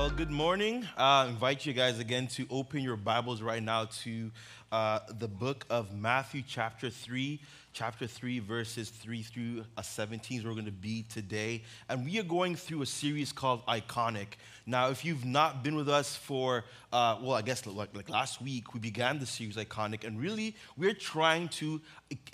Well, good morning. Uh, I invite you guys again to open your Bibles right now to uh, the book of Matthew, chapter 3 chapter 3, verses 3 through uh, 17 is where we're going to be today. And we are going through a series called Iconic. Now, if you've not been with us for, uh, well, I guess like, like, last week, we began the series Iconic, and really we're trying to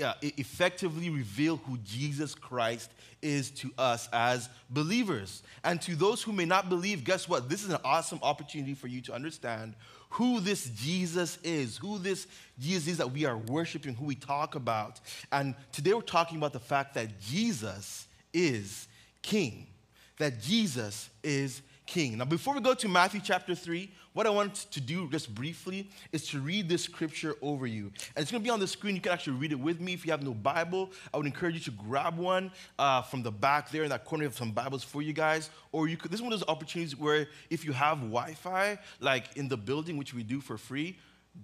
uh, effectively reveal who Jesus Christ is to us as believers. And to those who may not believe, guess what? This is an awesome opportunity for you to understand who this Jesus is, who this Jesus is that we are worshiping, who we talk about. And today we're talking about the fact that Jesus is King. That Jesus is King. Now, before we go to Matthew chapter 3, what I want to do just briefly is to read this scripture over you. And it's going to be on the screen. You can actually read it with me. If you have no Bible, I would encourage you to grab one uh, from the back there in that corner. of some Bibles for you guys. Or you could, this is one of those opportunities where if you have Wi Fi, like in the building, which we do for free,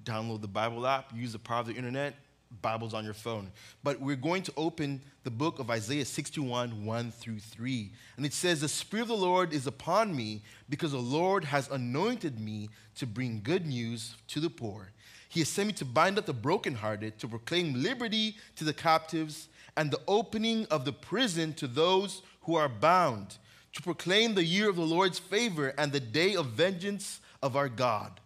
download the Bible app, use the power of the internet, Bibles on your phone. But we're going to open the book of Isaiah 61, 1 through 3. And it says, The Spirit of the Lord is upon me because the Lord has anointed me to bring good news to the poor. He has sent me to bind up the brokenhearted, to proclaim liberty to the captives, and the opening of the prison to those who are bound, to proclaim the year of the Lord's favor and the day of vengeance of our God,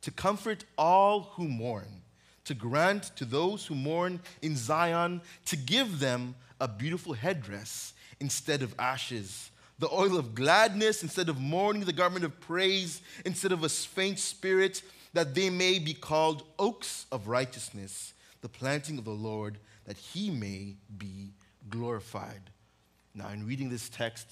to comfort all who mourn to grant to those who mourn in Zion, to give them a beautiful headdress instead of ashes, the oil of gladness instead of mourning, the garment of praise instead of a faint spirit, that they may be called oaks of righteousness, the planting of the Lord, that he may be glorified. Now, in reading this text,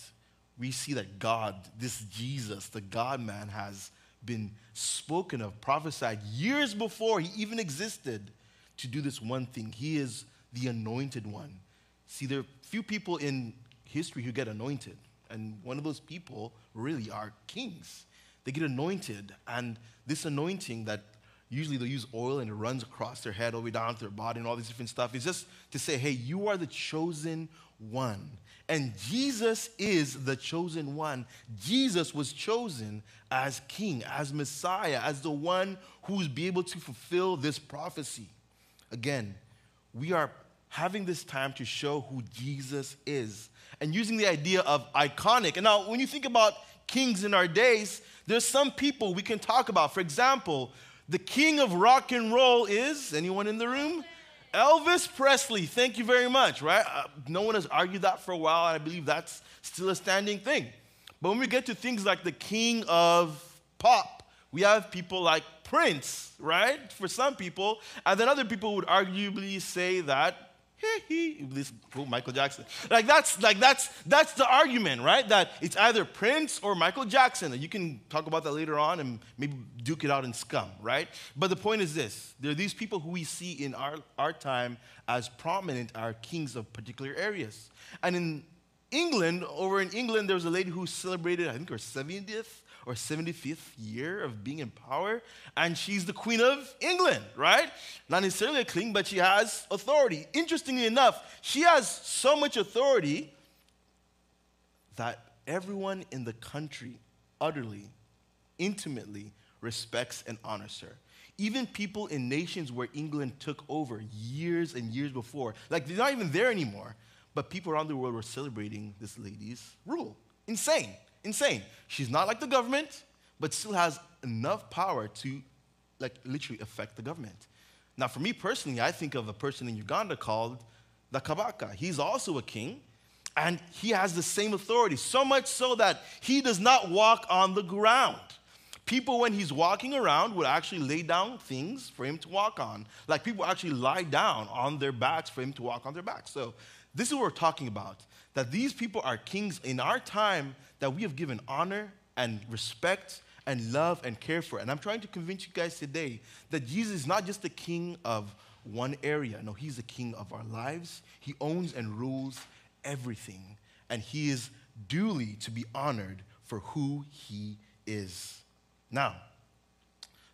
we see that God, this Jesus, the God man, has been spoken of, prophesied years before he even existed to do this one thing. He is the anointed one. See, there are few people in history who get anointed, and one of those people really are kings. They get anointed, and this anointing that usually they'll use oil and it runs across their head all the way down to their body and all this different stuff is just to say, hey, you are the chosen one. And Jesus is the chosen one. Jesus was chosen as king, as Messiah, as the one who's be able to fulfill this prophecy. Again, we are having this time to show who Jesus is and using the idea of iconic. And now, when you think about kings in our days, there's some people we can talk about. For example, the king of rock and roll is anyone in the room? Elvis Presley, thank you very much, right? Uh, no one has argued that for a while, and I believe that's still a standing thing. But when we get to things like the king of pop, we have people like Prince, right? For some people. And then other people would arguably say that this Michael Jackson. Like that's like that's that's the argument, right? That it's either Prince or Michael Jackson. You can talk about that later on and maybe duke it out in scum, right? But the point is this: there are these people who we see in our, our time as prominent, are kings of particular areas. And in England, over in England, there was a lady who celebrated, I think, her 70th or 75th year of being in power, and she's the Queen of England, right? Not necessarily a king, but she has authority. Interestingly enough, she has so much authority that everyone in the country utterly, intimately respects and honors her. Even people in nations where England took over years and years before, like they're not even there anymore, but people around the world were celebrating this lady's rule. Insane. Insane. She's not like the government, but still has enough power to like literally affect the government. Now, for me personally, I think of a person in Uganda called the Kabaka. He's also a king, and he has the same authority, so much so that he does not walk on the ground. People, when he's walking around, would actually lay down things for him to walk on. Like people actually lie down on their backs for him to walk on their backs. So, this is what we're talking about that these people are kings in our time that we have given honor and respect and love and care for. And I'm trying to convince you guys today that Jesus is not just the king of one area. No, he's the king of our lives. He owns and rules everything. And he is duly to be honored for who he is. Now,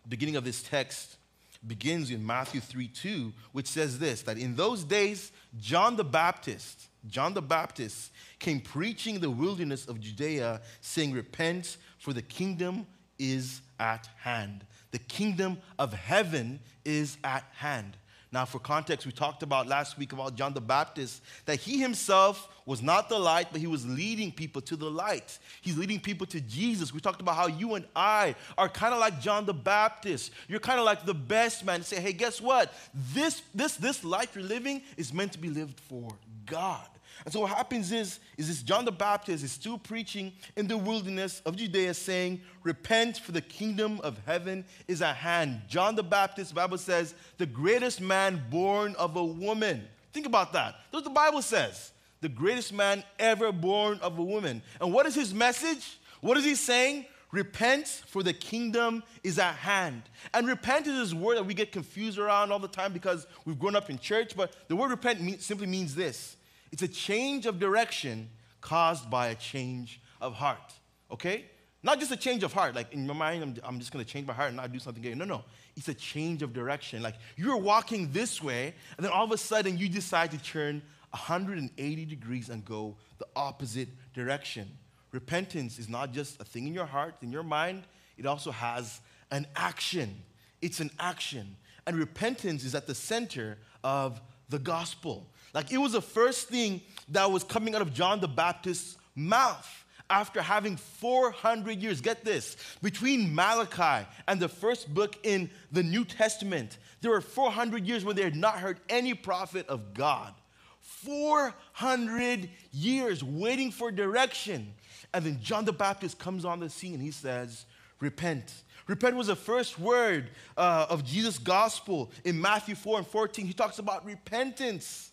the beginning of this text, begins in Matthew 3 2, which says this that in those days, John the Baptist, John the Baptist came preaching the wilderness of Judea, saying, Repent, for the kingdom is at hand. The kingdom of heaven is at hand. Now, for context, we talked about last week about John the Baptist, that he himself was not the light, but he was leading people to the light. He's leading people to Jesus. We talked about how you and I are kind of like John the Baptist. You're kind of like the best man say, hey, guess what? This, this, this life you're living is meant to be lived for God. And so what happens is, is this John the Baptist is still preaching in the wilderness of Judea, saying, Repent, for the kingdom of heaven is at hand. John the Baptist, Bible says, the greatest man born of a woman. Think about that. That's what the Bible says. The greatest man ever born of a woman. And what is his message? What is he saying? Repent, for the kingdom is at hand. And repent is this word that we get confused around all the time because we've grown up in church, but the word repent simply means this it's a change of direction caused by a change of heart. Okay? Not just a change of heart, like in my mind, I'm, I'm just gonna change my heart and not do something gay. No, no. It's a change of direction. Like you're walking this way, and then all of a sudden you decide to turn 180 degrees and go the opposite direction. Repentance is not just a thing in your heart, in your mind, it also has an action. It's an action. And repentance is at the center of the gospel. Like it was the first thing that was coming out of John the Baptist's mouth after having 400 years. Get this between Malachi and the first book in the New Testament, there were 400 years when they had not heard any prophet of God. 400 years waiting for direction. And then John the Baptist comes on the scene and he says, Repent. Repent was the first word uh, of Jesus' gospel in Matthew 4 and 14. He talks about repentance.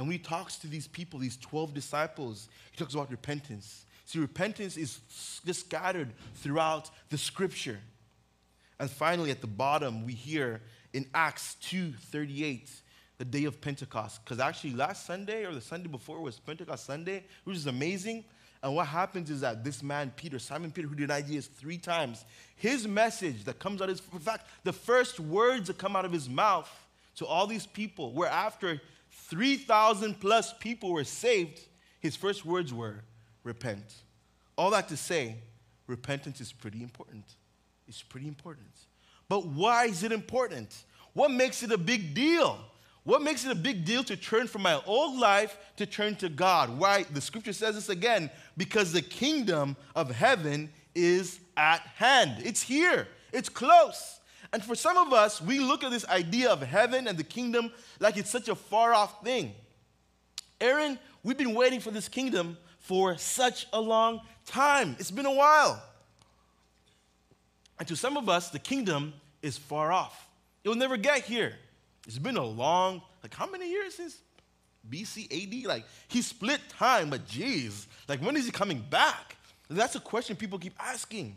And when he talks to these people, these 12 disciples, he talks about repentance. See, repentance is just scattered throughout the scripture. And finally, at the bottom, we hear in Acts 2:38, the day of Pentecost. Because actually, last Sunday or the Sunday before was Pentecost Sunday, which is amazing. And what happens is that this man, Peter, Simon Peter, who denied Jesus three times, his message that comes out of his, in fact, the first words that come out of his mouth to all these people were after 3,000 plus people were saved, his first words were, repent. All that to say, repentance is pretty important. It's pretty important. But why is it important? What makes it a big deal? What makes it a big deal to turn from my old life to turn to God? Why? The scripture says this again because the kingdom of heaven is at hand. It's here, it's close. And for some of us, we look at this idea of heaven and the kingdom like it's such a far off thing. Aaron, we've been waiting for this kingdom for such a long time. It's been a while. And to some of us, the kingdom is far off. It will never get here. It's been a long, like how many years since BC AD? Like he split time, but geez, like when is he coming back? That's a question people keep asking.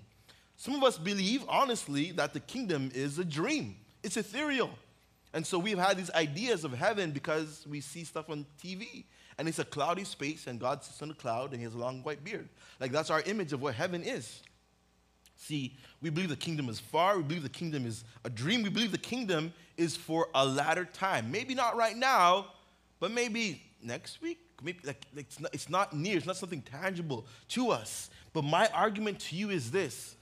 Some of us believe, honestly, that the kingdom is a dream, it's ethereal. And so we've had these ideas of heaven because we see stuff on TV. And it's a cloudy space, and God sits on a cloud, and he has a long white beard. Like, that's our image of what heaven is. See, we believe the kingdom is far. We believe the kingdom is a dream. We believe the kingdom is for a latter time. Maybe not right now, but maybe next week. Maybe like, it's, not, it's not near. It's not something tangible to us. But my argument to you is this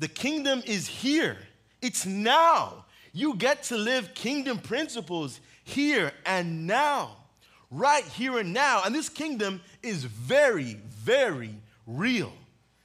the kingdom is here, it's now. You get to live kingdom principles here and now, right here and now. And this kingdom is very, very real.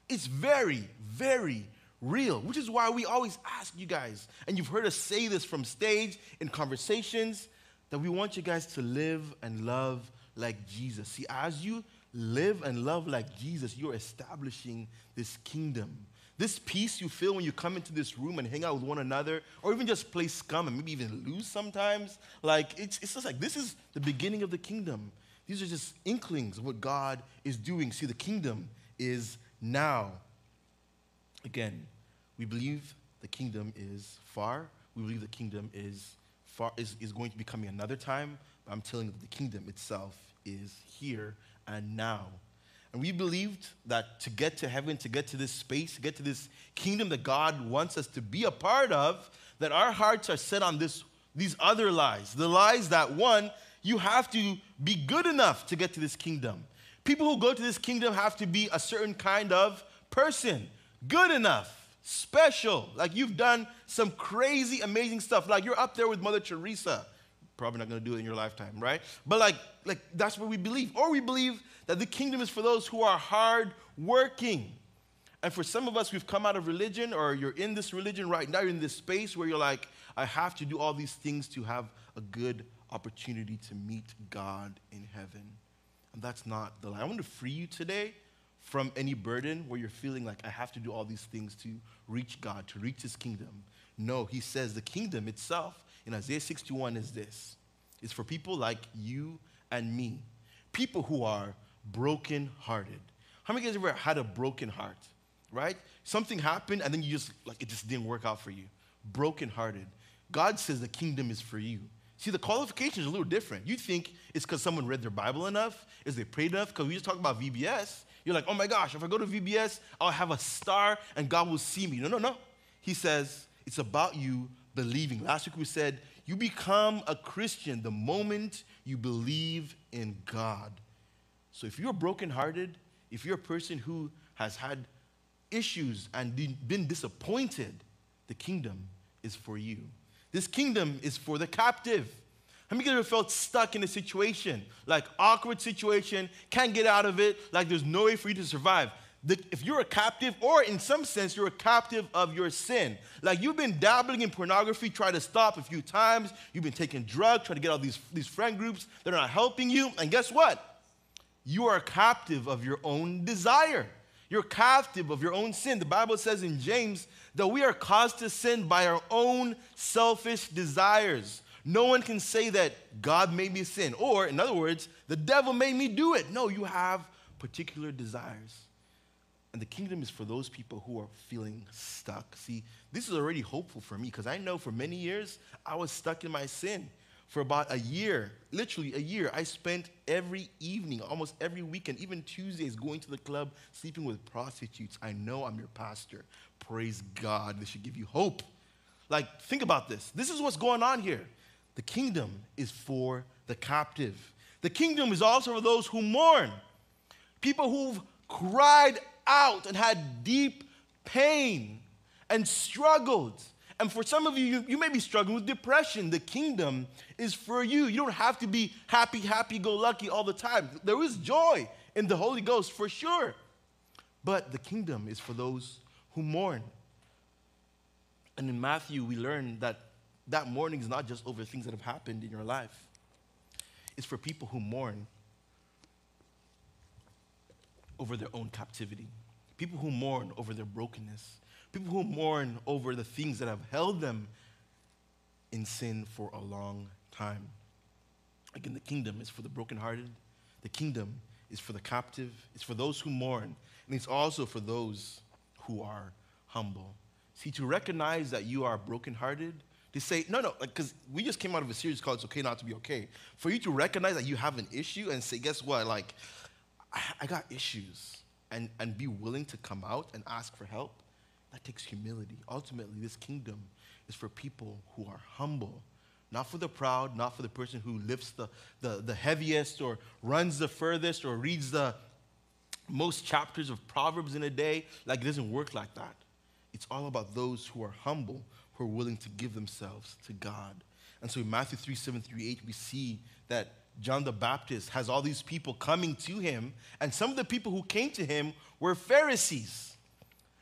It's very, very real, which is why we always ask you guys, and you've heard us say this from stage in conversations, that we want you guys to live and love like Jesus. See, as you live and love like Jesus, you're establishing this kingdom. This peace you feel when you come into this room and hang out with one another, or even just play scum and maybe even lose sometimes, like it's, it's just like this is the beginning of the kingdom. These are just inklings of what God is doing. See, the kingdom is now. Again, we believe the kingdom is far. We believe the kingdom is far is, is going to be coming another time. But I'm telling you the kingdom itself is here and now. And we believed that to get to heaven, to get to this space, to get to this kingdom that God wants us to be a part of, that our hearts are set on this, these other lies. The lies that, one, you have to be good enough to get to this kingdom. People who go to this kingdom have to be a certain kind of person, good enough, special. Like you've done some crazy, amazing stuff. Like you're up there with Mother Teresa. Probably not going to do it in your lifetime, right? But like, like that's what we believe. Or we believe that the kingdom is for those who are hard working. And for some of us, we've come out of religion, or you're in this religion right now, you're in this space where you're like, I have to do all these things to have a good opportunity to meet God in heaven. And that's not the lie. I want to free you today from any burden where you're feeling like I have to do all these things to reach God, to reach his kingdom. No, he says the kingdom itself in Isaiah 61 is this it's for people like you and me, people who are broken hearted. How many of you guys ever had a broken heart, right? Something happened and then you just, like, it just didn't work out for you. Broken hearted. God says the kingdom is for you. See, the qualification is a little different. You think it's because someone read their Bible enough? Is they prayed enough? Because we just talked about VBS. You're like, oh my gosh, if I go to VBS, I'll have a star and God will see me. No, no, no. He says, it's about you believing. Last week we said, you become a Christian the moment you believe in God. So if you're brokenhearted, if you're a person who has had issues and been disappointed, the kingdom is for you. This kingdom is for the captive. How many of you felt stuck in a situation, like awkward situation, can't get out of it, like there's no way for you to survive? The, if you're a captive, or in some sense, you're a captive of your sin. Like you've been dabbling in pornography, try to stop a few times. You've been taking drugs, trying to get all these, these friend groups that are not helping you. And guess what? You are a captive of your own desire. You're captive of your own sin. The Bible says in James that we are caused to sin by our own selfish desires. No one can say that God made me sin, or in other words, the devil made me do it. No, you have particular desires. And the kingdom is for those people who are feeling stuck. See, this is already hopeful for me because I know for many years I was stuck in my sin. For about a year, literally a year, I spent every evening, almost every weekend, even Tuesdays, going to the club, sleeping with prostitutes. I know I'm your pastor. Praise God. This should give you hope. Like, think about this. This is what's going on here. The kingdom is for the captive. The kingdom is also for those who mourn. People who've cried out and had deep pain and struggled. And for some of you, you, you, may be struggling with depression. The kingdom is for you. You don't have to be happy, happy, go lucky all the time. There is joy in the Holy Ghost for sure. But the kingdom is for those who mourn. And in Matthew, we learn that that mourning is not just over things that have happened in your life, it's for people who mourn over their own captivity, people who mourn over their brokenness, people who mourn over the things that have held them in sin for a long time. Again, the kingdom is for the brokenhearted, the kingdom is for the captive, it's for those who mourn, and it's also for those who are humble. See, to recognize that you are brokenhearted, to say, no, no, because like, we just came out of a series called It's Okay Not to Be Okay. For you to recognize that you have an issue and say, guess what, like, I got issues, and, and be willing to come out and ask for help, that takes humility. Ultimately, this kingdom is for people who are humble, not for the proud, not for the person who lifts the, the, the heaviest or runs the furthest or reads the most chapters of Proverbs in a day. Like, it doesn't work like that. It's all about those who are humble, who are willing to give themselves to God. And so in Matthew 3 7 through 8, we see that John the Baptist has all these people coming to him, and some of the people who came to him were Pharisees.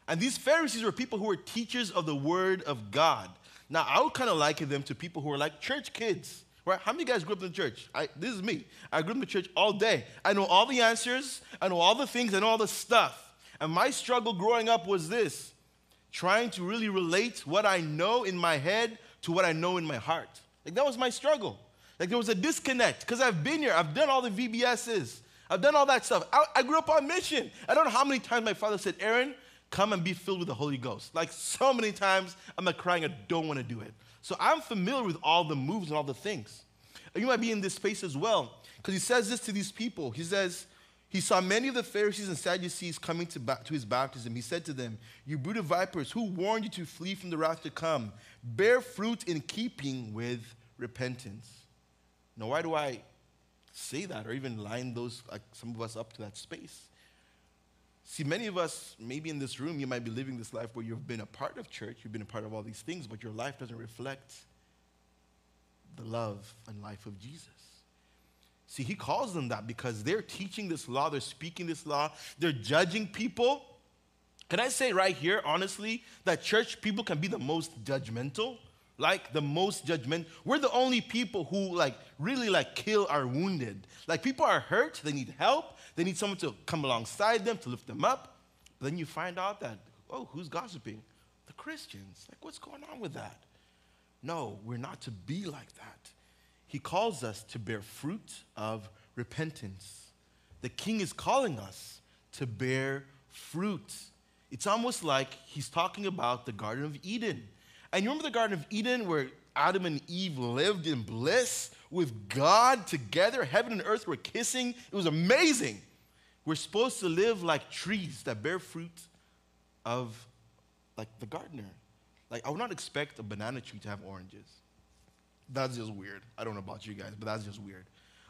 And these Pharisees were people who were teachers of the word of God. Now, I would kind of liken them to people who are like church kids, right? How many guys grew up in the church? I, this is me. I grew up in the church all day. I know all the answers, I know all the things, know all the stuff. And my struggle growing up was this trying to really relate what I know in my head to what I know in my heart. Like, that was my struggle. Like there was a disconnect because I've been here, I've done all the VBSs, I've done all that stuff. I, I, grew up on mission. I don't know how many times my father said, Aaron, come and be filled with the Holy Ghost. Like so many times, I'm like crying, I don't want to do it. So I'm familiar with all the moves and all the things. You might be in this space as well because he says this to these people. He says, He saw many of the Pharisees and Sadducees coming to, ba- to his baptism. He said to them, You brood of vipers, who warned you to flee from the wrath to come? Bear fruit in keeping with repentance. Now, why do I say that or even line those, like some of us, up to that space? See, many of us, maybe in this room, you might be living this life where you've been a part of church, you've been a part of all these things, but your life doesn't reflect the love and life of Jesus. See, he calls them that because they're teaching this law, they're speaking this law, they're judging people. Can I say right here, honestly, that church people can be the most judgmental? Like the most judgment. We're the only people who like really like kill our wounded. Like people are hurt, they need help, they need someone to come alongside them to lift them up. But then you find out that, oh, who's gossiping? The Christians. Like, what's going on with that? No, we're not to be like that. He calls us to bear fruit of repentance. The king is calling us to bear fruit. It's almost like he's talking about the Garden of Eden. And you remember the Garden of Eden where Adam and Eve lived in bliss with God together? Heaven and earth were kissing. It was amazing. We're supposed to live like trees that bear fruit of like the gardener. Like I would not expect a banana tree to have oranges. That's just weird. I don't know about you guys, but that's just weird.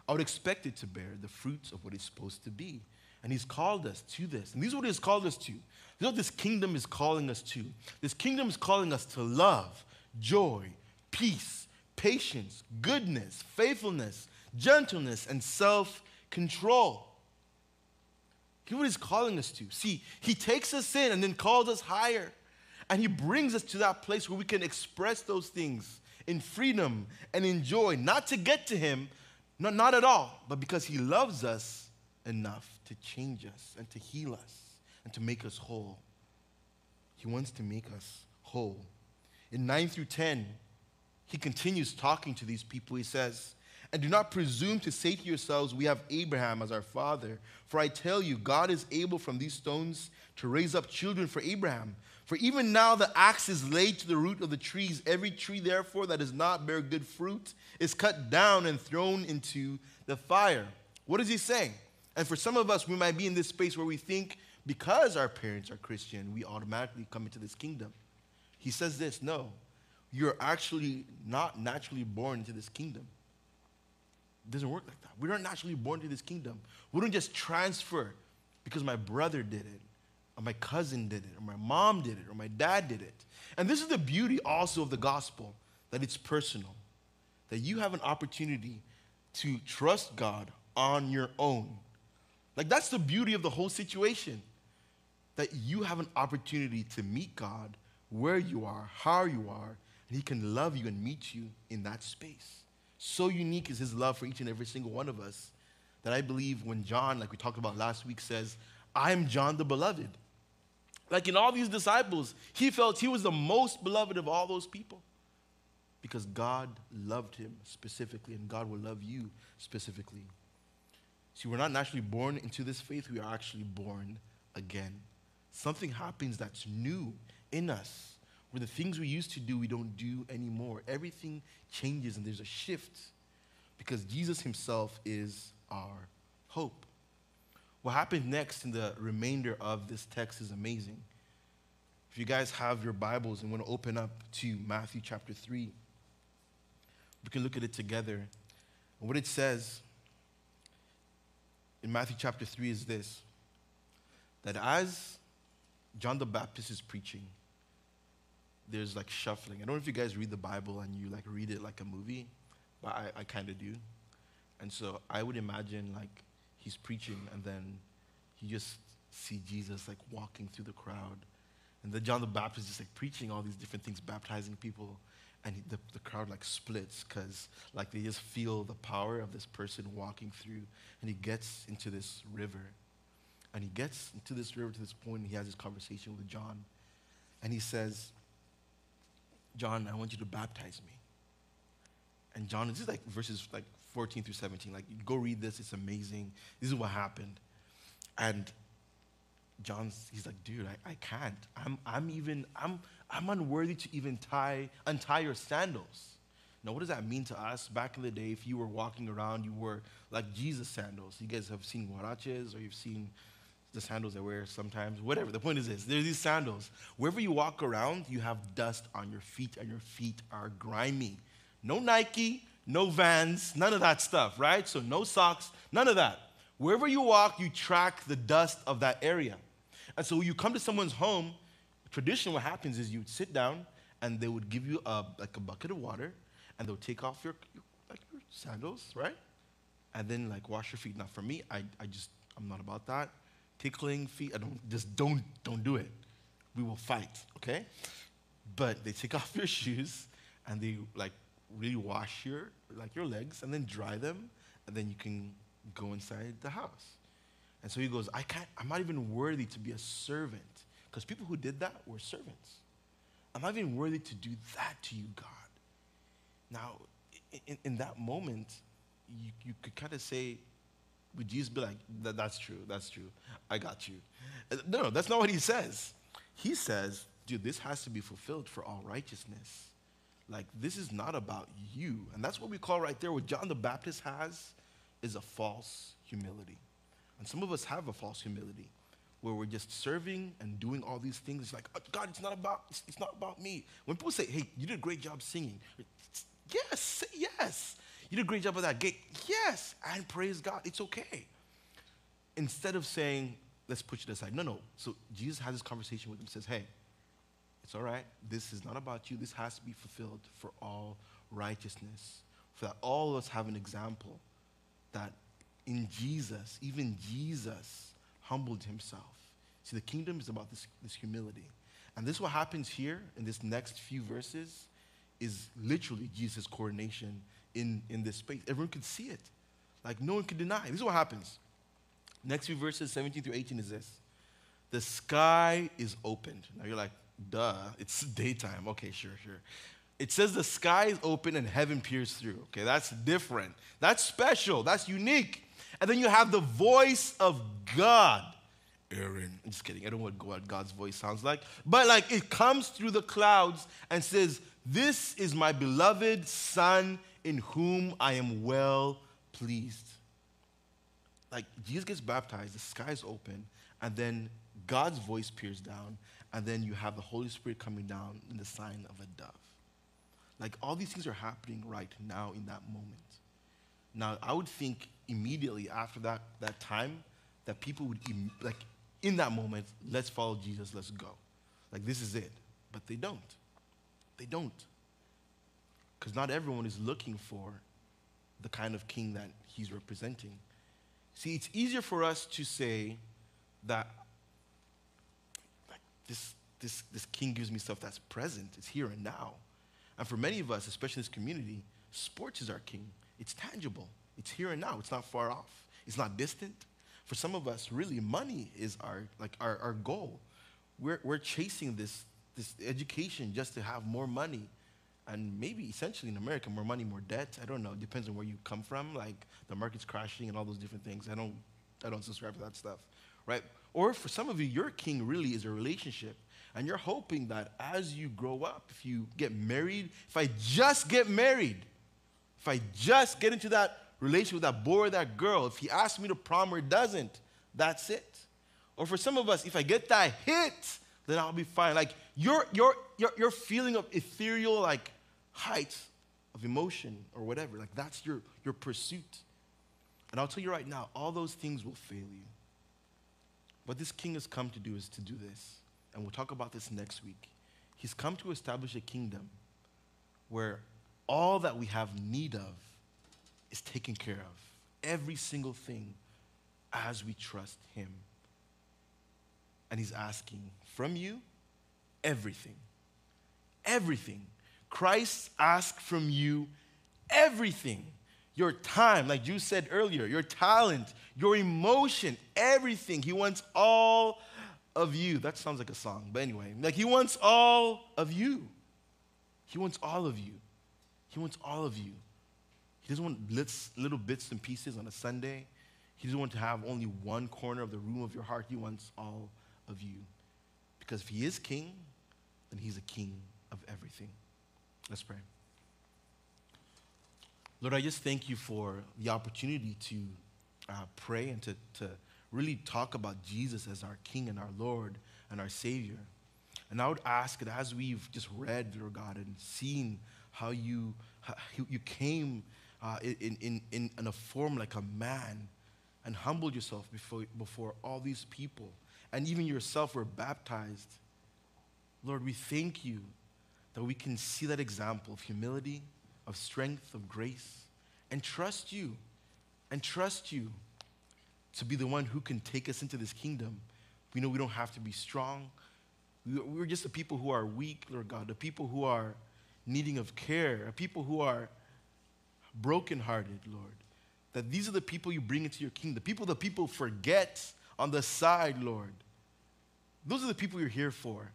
I would expect it to bear the fruits of what it's supposed to be. And he's called us to this. And this is what he's called us to. This is what this kingdom is calling us to. This kingdom is calling us to love, joy, peace, patience, goodness, faithfulness, gentleness, and self control. Here's what he's calling us to. See, he takes us in and then calls us higher. And he brings us to that place where we can express those things in freedom and in joy, not to get to Him, not, not at all, but because He loves us enough to change us and to heal us and to make us whole. He wants to make us whole. In 9 through 10, he continues talking to these people. He says, And do not presume to say to yourselves, We have Abraham as our father. For I tell you, God is able from these stones to raise up children for Abraham. For even now the axe is laid to the root of the trees. Every tree, therefore, that does not bear good fruit is cut down and thrown into the fire. What is he saying? And for some of us, we might be in this space where we think because our parents are Christian, we automatically come into this kingdom. He says this no, you're actually not naturally born into this kingdom. It doesn't work like that. We're not naturally born into this kingdom. We don't just transfer because my brother did it or my cousin did it, or my mom did it, or my dad did it. And this is the beauty also of the gospel that it's personal, that you have an opportunity to trust God on your own. Like, that's the beauty of the whole situation, that you have an opportunity to meet God where you are, how you are, and He can love you and meet you in that space. So unique is His love for each and every single one of us that I believe when John, like we talked about last week, says, I am John the Beloved. Like in all these disciples, he felt he was the most beloved of all those people because God loved him specifically, and God will love you specifically. See, we're not naturally born into this faith, we are actually born again. Something happens that's new in us, where the things we used to do, we don't do anymore. Everything changes, and there's a shift because Jesus himself is our hope. What happens next in the remainder of this text is amazing. If you guys have your Bibles and want to open up to Matthew chapter 3, we can look at it together. What it says in Matthew chapter 3 is this that as John the Baptist is preaching, there's like shuffling. I don't know if you guys read the Bible and you like read it like a movie, but I, I kind of do. And so I would imagine like he's preaching and then you just see Jesus like walking through the crowd. And then John the Baptist is like preaching all these different things, baptizing people. And the, the crowd like splits because like they just feel the power of this person walking through. And he gets into this river. And he gets into this river to this point and he has this conversation with John. And he says, John, I want you to baptize me. And John, this is like verses like 14 through 17. Like, go read this, it's amazing. This is what happened. And John's, he's like, dude, I, I can't. I'm, I'm even, I'm, I'm unworthy to even tie, untie your sandals. Now, what does that mean to us? Back in the day, if you were walking around, you wore like Jesus sandals. You guys have seen huaraches or you've seen the sandals I wear sometimes, whatever. The point is this there's these sandals. Wherever you walk around, you have dust on your feet, and your feet are grimy. No Nike, no vans, none of that stuff, right? So no socks, none of that. Wherever you walk, you track the dust of that area. And so when you come to someone's home, traditionally what happens is you would sit down and they would give you a, like a bucket of water and they'll take off your, your, like your sandals, right? And then like wash your feet. Now for me, I, I just, I'm not about that. Tickling feet, I don't, just don't, don't do it. We will fight, okay? But they take off your shoes and they like really wash your, like your legs and then dry them and then you can go inside the house. And so he goes, I can't, I'm not even worthy to be a servant. Because people who did that were servants. I'm not even worthy to do that to you, God. Now, in, in that moment, you, you could kind of say, would Jesus be like, that, that's true, that's true, I got you. No, no, that's not what he says. He says, dude, this has to be fulfilled for all righteousness. Like, this is not about you. And that's what we call right there, what John the Baptist has is a false humility. And some of us have a false humility where we're just serving and doing all these things. It's like, oh, God, it's not about, it's, it's not about me. When people say, hey, you did a great job singing, yes, yes. You did a great job of that gate. Yes, and praise God, it's okay. Instead of saying, let's push it aside. No, no. So Jesus has this conversation with him, says, hey, it's all right. This is not about you. This has to be fulfilled for all righteousness. For that all of us have an example that in Jesus, even Jesus humbled himself. See, the kingdom is about this, this humility. And this what happens here in this next few verses is literally Jesus' coronation in, in this space. Everyone could see it. Like no one could deny. This is what happens. Next few verses, 17 through 18, is this. The sky is opened. Now you're like, duh, it's daytime. Okay, sure, sure. It says the sky is open and heaven peers through. Okay, that's different. That's special. That's unique. And then you have the voice of God. Aaron. I'm just kidding. I don't know what God's voice sounds like. But like it comes through the clouds and says, This is my beloved Son in whom I am well pleased. Like Jesus gets baptized, the sky's open, and then God's voice peers down, and then you have the Holy Spirit coming down in the sign of a dove. Like all these things are happening right now in that moment. Now, I would think immediately after that, that time that people would, Im- like, in that moment, let's follow Jesus, let's go. Like, this is it. But they don't. They don't. Because not everyone is looking for the kind of king that he's representing. See, it's easier for us to say that like, this, this, this king gives me stuff that's present, it's here and now. And for many of us, especially in this community, sports is our king. It's tangible. It's here and now. It's not far off. It's not distant. For some of us, really, money is our like our, our goal. We're, we're chasing this, this education just to have more money. And maybe essentially in America, more money, more debt. I don't know. It depends on where you come from. Like the market's crashing and all those different things. I don't I don't subscribe to that stuff. Right? Or for some of you, your king really is a relationship. And you're hoping that as you grow up, if you get married, if I just get married, if I just get into that relationship with that boy or that girl, if he asks me to prom or doesn't, that's it. Or for some of us, if I get that hit, then I'll be fine. Like your, your, your, your feeling of ethereal like heights of emotion or whatever, like that's your, your pursuit. And I'll tell you right now, all those things will fail you. What this king has come to do is to do this. And we'll talk about this next week. He's come to establish a kingdom where all that we have need of is taken care of. Every single thing as we trust Him. And He's asking from you everything. Everything. Christ asks from you everything. Your time, like you said earlier, your talent, your emotion, everything. He wants all of you. That sounds like a song, but anyway, like He wants all of you. He wants all of you. He wants all of you. He doesn't want little bits and pieces on a Sunday. He doesn't want to have only one corner of the room of your heart. He wants all of you. Because if He is King, then He's a King of everything. Let's pray. Lord, I just thank you for the opportunity to uh, pray and to, to really talk about Jesus as our King and our Lord and our Savior. And I would ask that as we've just read, Lord God, and seen how you, how you came uh, in, in, in, in a form like a man and humbled yourself before, before all these people, and even yourself were baptized. Lord, we thank you that we can see that example of humility, of strength, of grace, and trust you, and trust you to be the one who can take us into this kingdom. We know we don't have to be strong. We're just the people who are weak, Lord God, the people who are needing of care, the people who are brokenhearted, Lord. That these are the people you bring into your kingdom, the people that people forget on the side, Lord. Those are the people you're here for.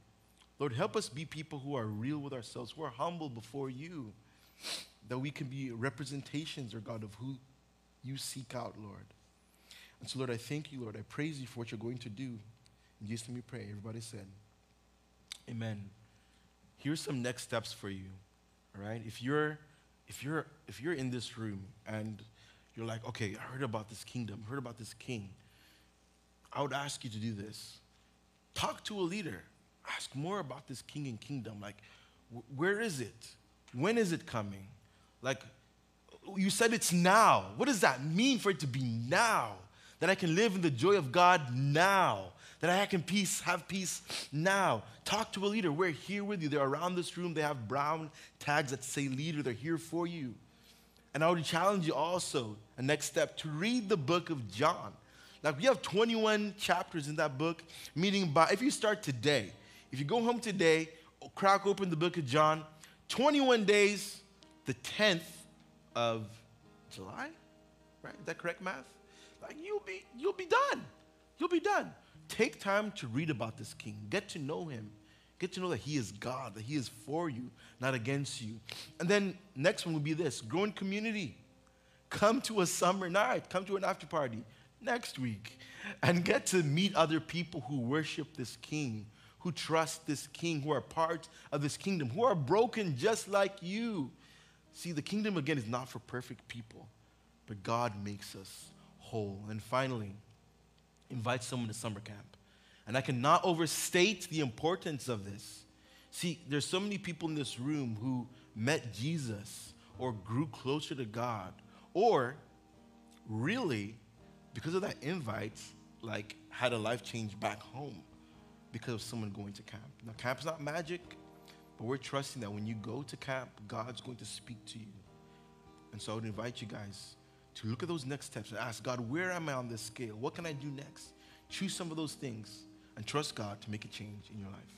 Lord, help us be people who are real with ourselves, who are humble before you, that we can be representations, or God, of who you seek out, Lord. And so, Lord, I thank you, Lord. I praise you for what you're going to do. In Jesus' name we pray. Everybody said, Amen. Here's some next steps for you. All right? If you're if you're if you're in this room and you're like, okay, I heard about this kingdom, heard about this king, I would ask you to do this. Talk to a leader. Ask more about this king and kingdom. Like, where is it? When is it coming? Like, you said it's now. What does that mean for it to be now? That I can live in the joy of God now. That I can peace, have peace now. Talk to a leader. We're here with you. They're around this room. They have brown tags that say leader. They're here for you. And I would challenge you also, a next step, to read the book of John. Like we have 21 chapters in that book, meaning by if you start today, if you go home today, crack open the book of John, 21 days, the 10th of July, right? Is that correct math? You'll be you'll be done. You'll be done. Take time to read about this king. Get to know him. Get to know that he is God, that he is for you, not against you. And then next one will be this growing community. Come to a summer night, come to an after party next week, and get to meet other people who worship this king, who trust this king, who are part of this kingdom, who are broken just like you. See, the kingdom again is not for perfect people, but God makes us whole. And finally, invite someone to summer camp. And I cannot overstate the importance of this. See, there's so many people in this room who met Jesus or grew closer to God or really because of that invite like had a life change back home because of someone going to camp. Now camp's not magic, but we're trusting that when you go to camp, God's going to speak to you. And so I would invite you guys to look at those next steps and ask God, where am I on this scale? What can I do next? Choose some of those things and trust God to make a change in your life.